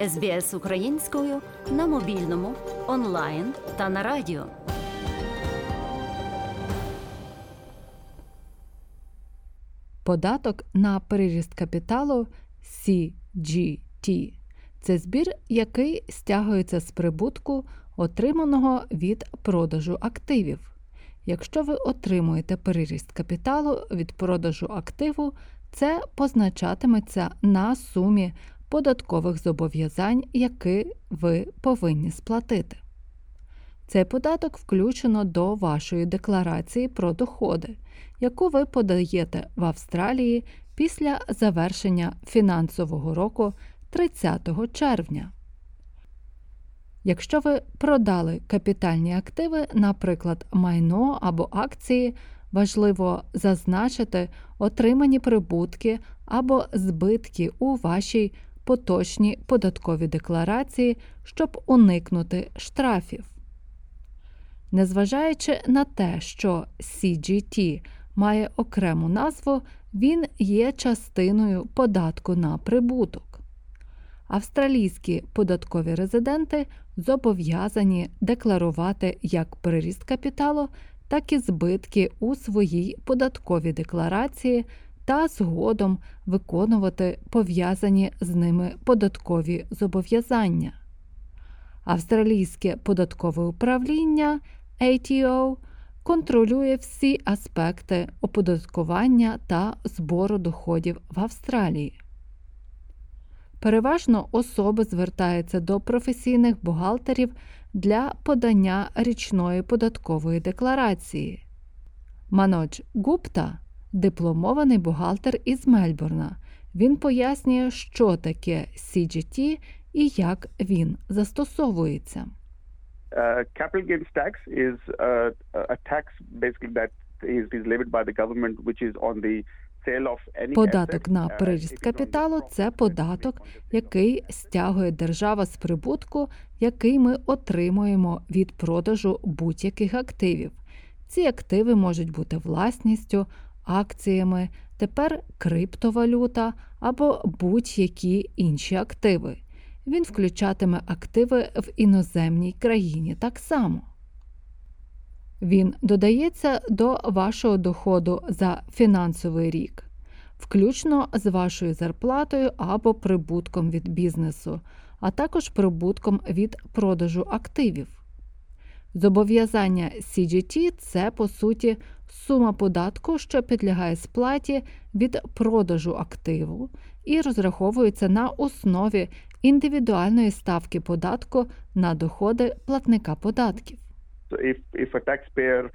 СБС українською на мобільному, онлайн та на радіо. Податок на приріст капіталу CGT – це збір, який стягується з прибутку, отриманого від продажу активів. Якщо ви отримуєте приріст капіталу від продажу активу, це позначатиметься на сумі податкових зобов'язань, які ви повинні сплатити. Цей податок включено до вашої декларації про доходи, яку ви подаєте в Австралії після завершення фінансового року 30 червня. Якщо ви продали капітальні активи, наприклад, майно або акції, важливо зазначити отримані прибутки або збитки у вашій поточній податковій декларації, щоб уникнути штрафів. Незважаючи на те, що CGT має окрему назву, він є частиною податку на прибуток. Австралійські податкові резиденти зобов'язані декларувати як приріст капіталу, так і збитки у своїй податковій декларації та згодом виконувати пов'язані з ними податкові зобов'язання. Австралійське податкове управління ATO контролює всі аспекти оподаткування та збору доходів в Австралії. Переважно особи звертаються до професійних бухгалтерів для подання річної податкової декларації. Манодж Гупта дипломований бухгалтер із Мельбурна. Він пояснює, що таке CGT і як він застосовується. Uh, capital gains tax is uh, a tax basically that is, levied by the government, which is on the Податок на Uh, приріст капіталу це податок, який стягує держава з прибутку, який ми отримуємо від продажу будь-яких активів. Ці активи можуть бути власністю, акціями, тепер криптовалюта або будь-які інші активи. Він включатиме активи в іноземній країні так само. Він додається до вашого доходу за фінансовий рік, включно з вашою зарплатою або прибутком від бізнесу, а також прибутком від продажу активів. Зобов'язання CGT – це, по суті, сума податку, що підлягає сплаті від продажу активу і розраховується на основі індивідуальної ставки податку на доходи платника податків. If, if a taxpayer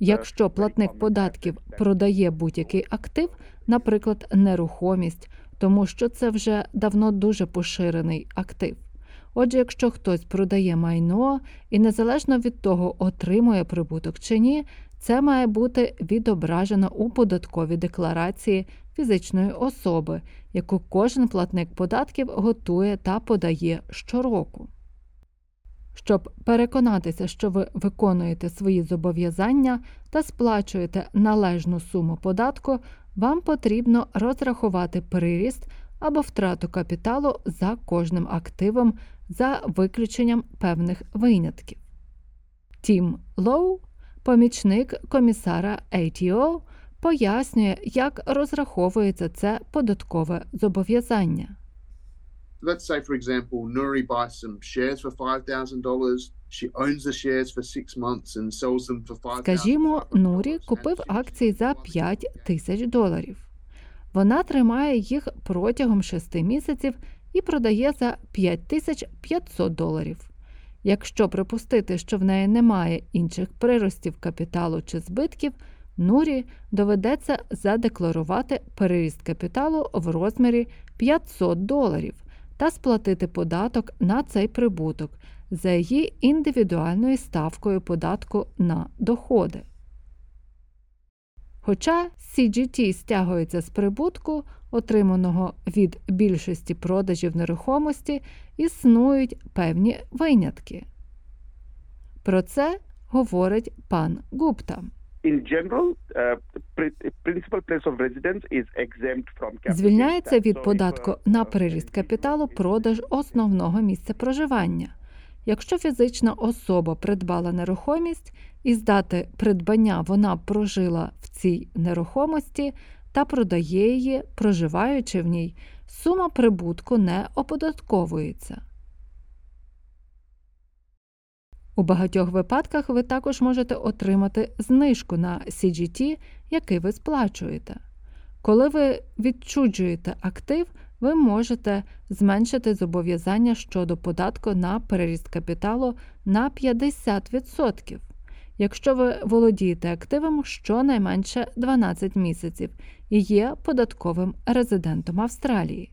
Якщо платник податків продає будь-який актив, наприклад, нерухомість, тому що це вже давно дуже поширений актив. Отже, якщо хтось продає майно і незалежно від того, отримує прибуток чи ні, це має бути відображено у податковій декларації фізичної особи, яку кожен платник податків готує та подає щороку. Щоб переконатися, що ви виконуєте свої зобов'язання та сплачуєте належну суму податку, вам потрібно розрахувати приріст або втрату капіталу за кожним активом за виключенням певних винятків. Тім Лоу, помічник комісара ATO, пояснює, як розраховується це податкове зобов'язання. Let's say, for example, Nuri buys some shares for $5,000. Скажімо, Нурі купив акції за 5 тисяч доларів. Вона тримає їх протягом 6 місяців і продає за 5500 доларів. Якщо припустити, що в неї немає інших приростів капіталу чи збитків, Нурі доведеться задекларувати переріст капіталу в розмірі 500 доларів та сплатити податок на цей прибуток за її індивідуальною ставкою податку на доходи. Хоча CGT стягується з прибутку, отриманого від більшості продажів нерухомості, існують певні винятки. Про це говорить пан Гупта. in general, uh, principal place of residence is exempt from capital Звільняється від податку uh, на приріст капіталу продаж основного місця проживання. Якщо фізична особа придбала нерухомість і з дати придбання вона прожила в цій нерухомості та продає її, проживаючи в ній, сума прибутку не оподатковується. У багатьох випадках ви також можете отримати знижку на CGT, який ви сплачуєте. Коли ви відчуджуєте актив, ви можете зменшити зобов'язання щодо податку на переріст капіталу на 50%, якщо ви володієте активом щонайменше 12 місяців і є податковим резидентом Австралії.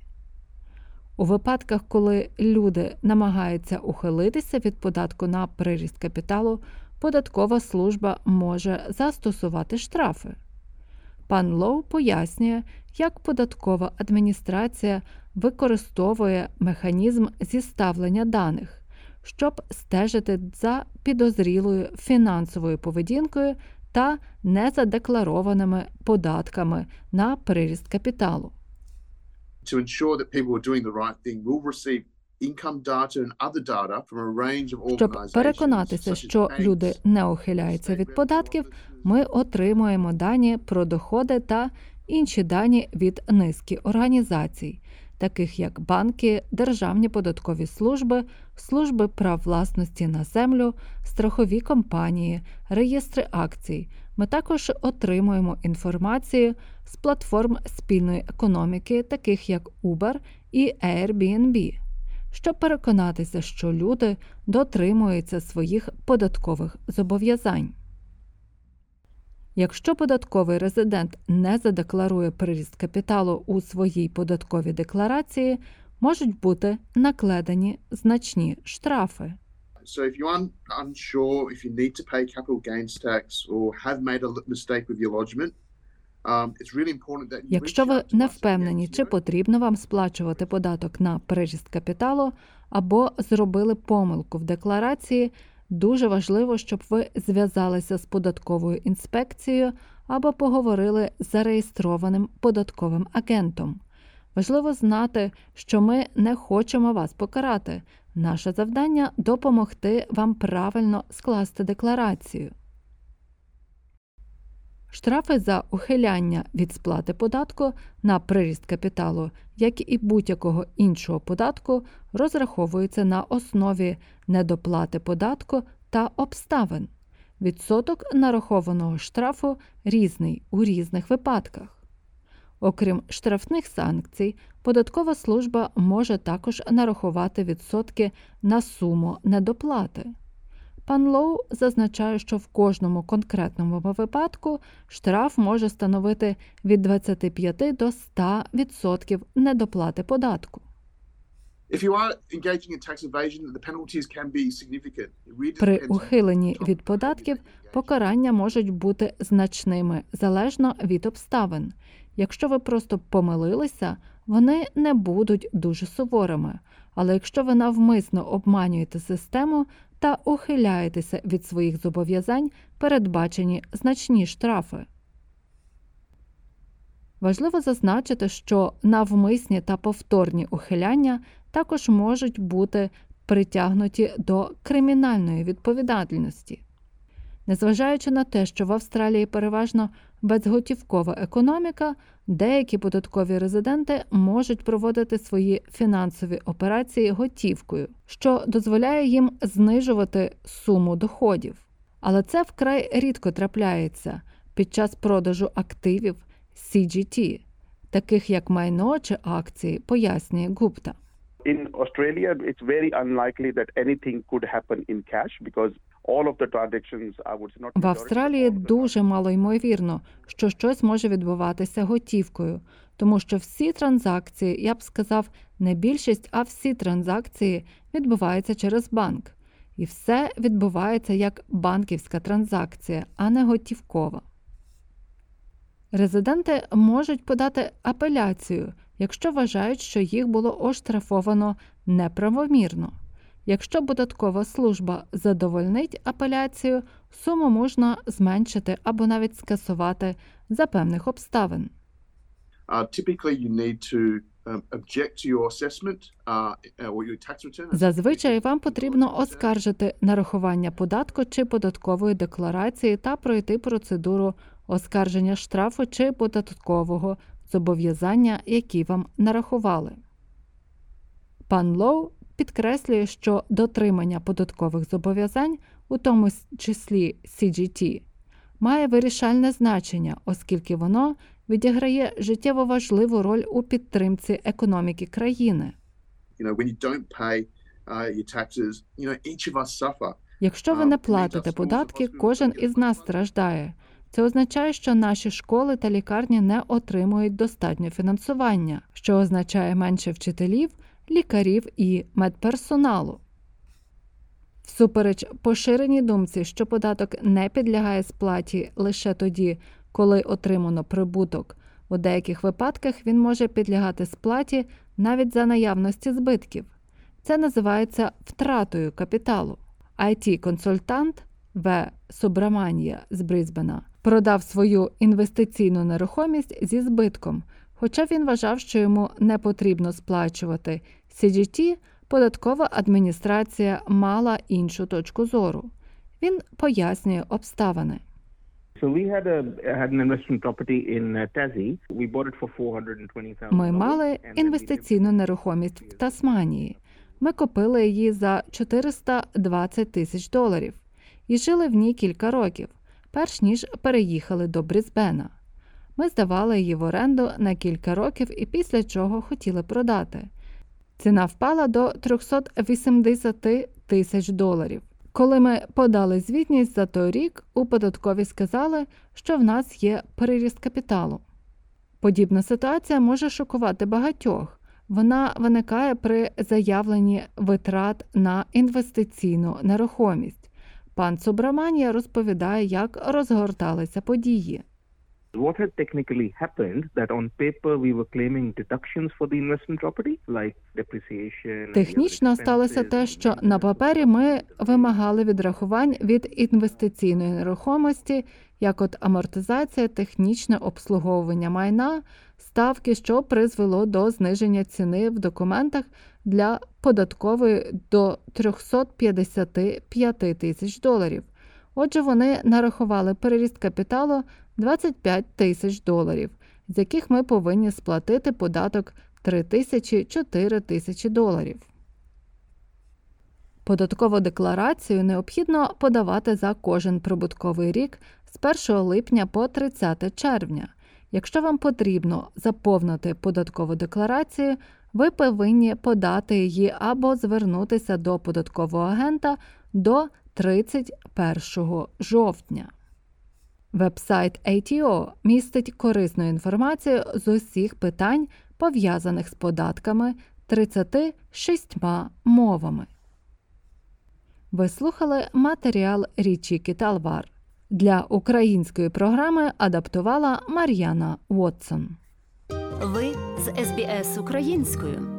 У випадках, коли люди намагаються ухилитися від податку на приріст капіталу, податкова служба може застосувати штрафи. Пан Лоу пояснює, як податкова адміністрація використовує механізм зіставлення даних, щоб стежити за підозрілою фінансовою поведінкою та незадекларованими податками на приріст капіталу. To ensure that people are doing the right thing, we'll receive Щоб переконатися, що люди не ухиляються від податків, ми отримуємо дані про доходи та інші дані від низки організацій, таких як банки, державні податкові служби, служби прав власності на землю, страхові компанії, реєстри акцій. Ми також отримуємо інформацію з платформ спільної економіки, таких як Uber і Airbnb, щоб переконатися, що люди дотримуються своїх податкових зобов'язань. Якщо податковий резидент не задекларує приріст капіталу у своїй податковій декларації, можуть бути накладені значні штрафи. So if you're un- unsure if you need to pay capital gains tax or have made a mistake with your lodgement, um, Якщо ви не впевнені, чи потрібно вам сплачувати податок на приріст капіталу або зробили помилку в декларації, дуже важливо, щоб ви зв'язалися з податковою інспекцією або поговорили з зареєстрованим податковим агентом. Важливо знати, що ми не хочемо вас покарати. Наше завдання допомогти вам правильно скласти декларацію. Штрафи за ухиляння від сплати податку на приріст капіталу, як і будь-якого іншого податку, розраховуються на основі недоплати податку та обставин. Відсоток нарахованого штрафу різний у різних випадках. Окрім штрафних санкцій, податкова служба може також нарахувати відсотки на суму недоплати. Пан Лоу зазначає, що в кожному конкретному випадку штраф може становити від 25 до 100% недоплати податку. При ухиленні від податків покарання можуть бути значними залежно від обставин. Якщо ви просто помилилися, вони не будуть дуже суворими. Але якщо ви навмисно обманюєте систему та ухиляєтеся від своїх зобов'язань, передбачені значні штрафи. Важливо зазначити, що навмисні та повторні ухиляння також можуть бути притягнуті до кримінальної відповідальності. Незважаючи на те, що в Австралії переважно безготівкова економіка, деякі податкові резиденти можуть проводити свої фінансові операції готівкою, що дозволяє їм знижувати суму доходів. Але це вкрай рідко трапляється під час продажу активів CGT, таких як майно чи акції, пояснює Гупта. In Australia, it's very unlikely that anything could happen in cash because all of the transactions, I would not В Австралії дуже мало ймовірно, що щось може відбуватися готівкою, тому що всі транзакції, я б сказав, не більшість, а всі транзакції відбуваються через банк. І все відбувається як банківська транзакція, а не готівкова. Резиденти можуть подати апеляцію, якщо вважають, що їх було оштрафовано неправомірно. Якщо податкова служба задовольнить апеляцію, суму можна зменшити або навіть скасувати за певних обставин. Uh, um, uh. Зазвичай вам потрібно оскаржити нарахування податку чи податкової декларації та пройти процедуру оскарження штрафу чи податкового зобов'язання, які вам нарахували. Пан Лоу підкреслює, що дотримання податкових зобов'язань, у тому числі CGT, має вирішальне значення, оскільки воно відіграє життєво важливу роль у підтримці економіки країни. Якщо ви не платите податки, кожен із нас страждає. Це означає, що наші школи та лікарні не отримують достатньо фінансування, що означає менше вчителів, лікарів і медперсоналу. Всупереч поширеній думці, що податок не підлягає сплаті лише тоді, коли отримано прибуток. У деяких випадках він може підлягати сплаті навіть за наявності збитків. Це називається втратою капіталу. it консультант В. Субраманія з Брізбена продав свою інвестиційну нерухомість зі збитком, хоча він вважав, що йому не потрібно сплачувати. CGT податкова адміністрація мала іншу точку зору. Він пояснює обставини. Uh. Ми мали інвестиційну нерухомість в Тасманії. Ми купили її за 420 тисяч доларів і жили в ній кілька років, перш ніж переїхали до Брізбена. Ми здавали її в оренду на кілька років і після чого хотіли продати. Ціна впала до 380 тисяч доларів. Коли ми подали звітність за той рік, у податкові сказали, що в нас є переріст капіталу. Подібна ситуація може шокувати багатьох. Вона виникає при заявленні витрат на інвестиційну нерухомість. Пан Субраманія розповідає, як розгорталися події. What had technically happened that on paper we were claiming deductions for the investment property, like depreciation. Технічно сталося те, що на папері ми вимагали відрахувань від інвестиційної нерухомості, як от амортизація, технічне обслуговування майна, ставки, що призвело до зниження ціни в документах для податкової до 355 тисяч доларів. Отже, вони нарахували переріст капіталу 25 тисяч доларів, з яких ми повинні сплатити податок 3 тисячі 4 тисячі доларів. Податкову декларацію необхідно подавати за кожен прибутковий рік з 1 липня по 30 червня. Якщо вам потрібно заповнити податкову декларацію, ви повинні подати її або звернутися до податкового агента до 31 жовтня. Вебсайт ATO містить корисну інформацію з усіх питань, пов'язаних з податками 36 мовами. Ви слухали матеріал Річі Кіталвар. Для української програми адаптувала Мар'яна Уотсон. Ви з СБС українською.